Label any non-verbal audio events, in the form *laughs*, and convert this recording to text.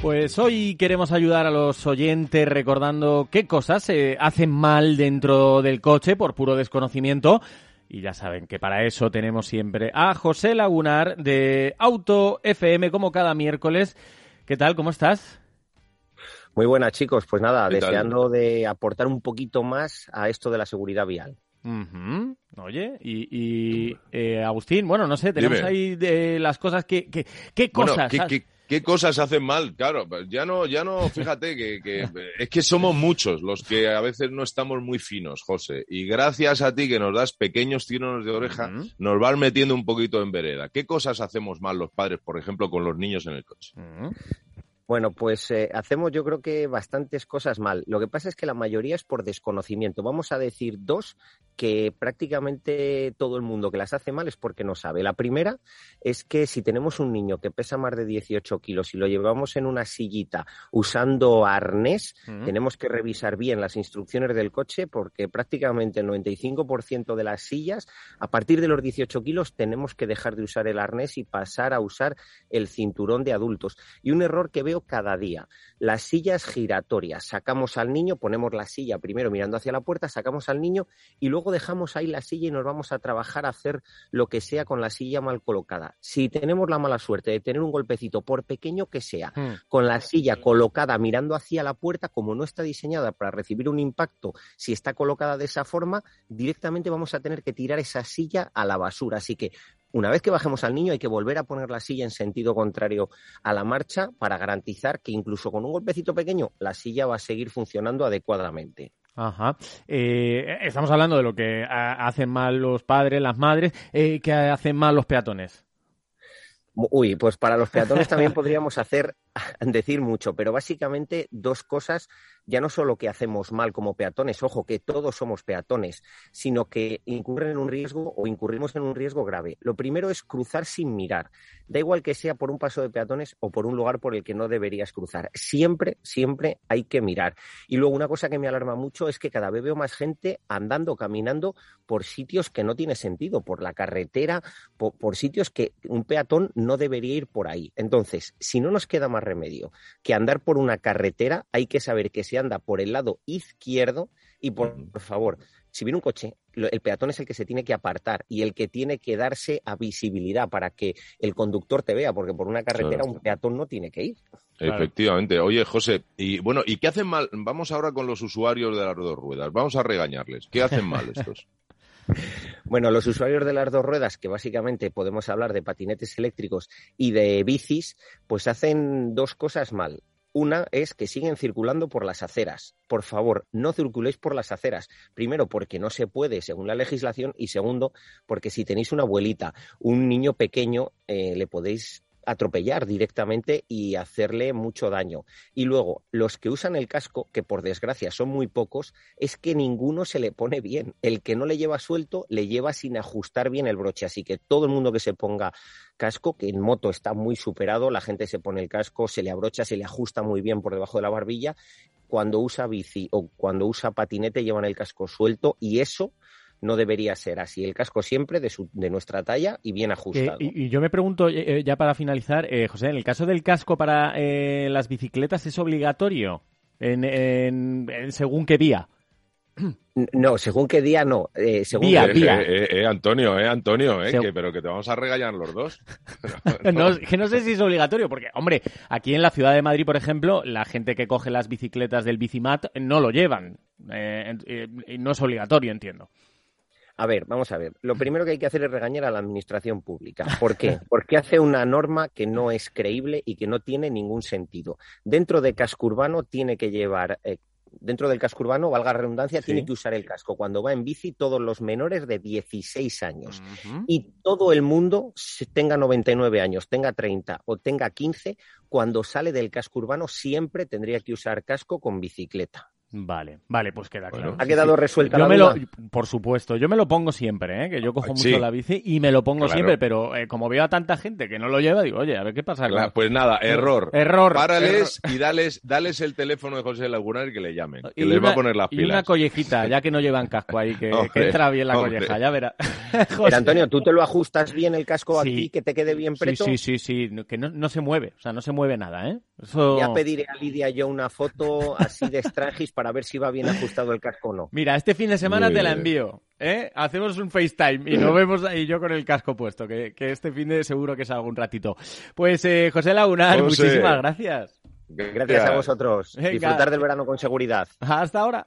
Pues hoy queremos ayudar a los oyentes recordando qué cosas se hacen mal dentro del coche por puro desconocimiento. Y ya saben que para eso tenemos siempre a José Lagunar de Auto FM como cada miércoles. ¿Qué tal? ¿Cómo estás? Muy buenas chicos, pues nada, deseando de aportar un poquito más a esto de la seguridad vial. Oye, y, eh, Agustín, bueno, no sé, tenemos ahí de las cosas que... ¿Qué cosas? ¿Qué cosas hacen mal? Claro, ya no, ya no, *laughs* fíjate que, es que somos muchos los que a veces no estamos muy finos, José. Y gracias a ti que nos das pequeños tirones de oreja, nos vas metiendo un poquito en vereda. ¿Qué cosas hacemos mal los padres, por ejemplo, con los niños en el coche? Bueno, pues eh, hacemos yo creo que bastantes cosas mal. Lo que pasa es que la mayoría es por desconocimiento. Vamos a decir dos que prácticamente todo el mundo que las hace mal es porque no sabe. La primera es que si tenemos un niño que pesa más de 18 kilos y lo llevamos en una sillita usando arnés, tenemos que revisar bien las instrucciones del coche porque prácticamente el 95% de las sillas, a partir de los 18 kilos, tenemos que dejar de usar el arnés y pasar a usar el cinturón de adultos. Y un error que veo cada día. Las sillas giratorias. Sacamos al niño, ponemos la silla primero mirando hacia la puerta, sacamos al niño y luego dejamos ahí la silla y nos vamos a trabajar a hacer lo que sea con la silla mal colocada. Si tenemos la mala suerte de tener un golpecito, por pequeño que sea, hmm. con la silla colocada mirando hacia la puerta, como no está diseñada para recibir un impacto, si está colocada de esa forma, directamente vamos a tener que tirar esa silla a la basura. Así que una vez que bajemos al niño hay que volver a poner la silla en sentido contrario a la marcha para garantizar que incluso con un golpecito pequeño la silla va a seguir funcionando adecuadamente. Ajá. Eh, estamos hablando de lo que hacen mal los padres, las madres. Eh, ¿Qué hacen mal los peatones? Uy, pues para los peatones también *laughs* podríamos hacer, *laughs* decir mucho, pero básicamente dos cosas ya no solo que hacemos mal como peatones, ojo, que todos somos peatones, sino que incurren en un riesgo o incurrimos en un riesgo grave. Lo primero es cruzar sin mirar. Da igual que sea por un paso de peatones o por un lugar por el que no deberías cruzar. Siempre, siempre hay que mirar. Y luego una cosa que me alarma mucho es que cada vez veo más gente andando, caminando por sitios que no tiene sentido, por la carretera, por, sitios que un peatón no debería ir por ahí. Entonces, si no nos queda más remedio que andar por una carretera, hay que saber que si anda por el lado izquierdo y por, favor, si viene un coche, el peatón es el que se tiene que apartar y el que tiene que darse a visibilidad para que el conductor te vea, porque por una carretera un peatón no tiene que ir. Efectivamente. Oye, José, y bueno, ¿y qué hacen mal? Vamos ahora con los usuarios de las dos ruedas. Vamos a regañarles. ¿Qué hacen mal estos? *laughs* Bueno, los usuarios de las dos ruedas, que básicamente podemos hablar de patinetes eléctricos y de bicis, pues hacen dos cosas mal. Una es que siguen circulando por las aceras. Por favor, no circuléis por las aceras. Primero, porque no se puede según la legislación y segundo, porque si tenéis una abuelita, un niño pequeño, eh, le podéis atropellar directamente y hacerle mucho daño. Y luego, los que usan el casco, que por desgracia son muy pocos, es que ninguno se le pone bien. El que no le lleva suelto, le lleva sin ajustar bien el broche. Así que todo el mundo que se ponga casco, que en moto está muy superado, la gente se pone el casco, se le abrocha, se le ajusta muy bien por debajo de la barbilla. Cuando usa bici o cuando usa patinete llevan el casco suelto y eso no debería ser así. El casco siempre de, su, de nuestra talla y bien ajustado. y, yo me pregunto, eh, eh, ya para finalizar, eh, José, en el caso del casco para las bicicletas, ¿es obligatorio en, según qué vía? No, según qué día no. según día, Eh, Antonio, eh, Antonio, eh, que, pero que te vamos a regañar los dos. *laughs* no, que no sé si es obligatorio, porque, hombre, aquí en la ciudad de Madrid, por ejemplo, la gente que coge las bicicletas del bicimat no lo llevan. no es obligatorio, entiendo. A ver, vamos a ver. Lo primero que hay que hacer es regañar a la administración pública. ¿Por qué? *laughs* Porque hace una norma que no es creíble y que no tiene ningún sentido. Dentro de casco urbano tiene que llevar eh, dentro del casco urbano, valga la redundancia, tiene que usar el casco cuando va en bici todos los menores de 16 años. Y todo el mundo, tenga 99 años, tenga 30 o tenga 15, cuando sale del casco urbano siempre tendría que usar casco con bicicleta. Vale, vale, pues queda claro. ha quedado resuelta yo me Lo, por supuesto, yo me lo pongo siempre, ¿eh? que yo cojo mucho la bici y me lo pongo siempre, pero eh, como veo a tanta gente que no lo lleva, digo, oye, a ver qué pasa. pues nada, error. Error. Párales y dales, dales el teléfono de José Lagunar y que le llamen, que les va a poner las pilas. Y una collejita, ya que no llevan casco ahí, que, *laughs* entra bien la colleja, ya verá. *laughs* *laughs* Pero Antonio, ¿tú te lo ajustas bien el casco aquí, que te quede bien preto? Sí, sí, sí, que no, no, se mueve, o sea, no se mueve nada, ¿eh? Ya pediré a Lidia yo una foto así de estrangis para ver si va bien ajustado el casco o no. Mira, este fin de semana te la envío. ¿eh? Hacemos un FaceTime y nos vemos ahí yo con el casco puesto, que, este fin de seguro que salgo un ratito. Pues eh, José Lagunar, muchísimas gracias. Gracias a vosotros. Disfrutar del verano con seguridad. Hasta ahora.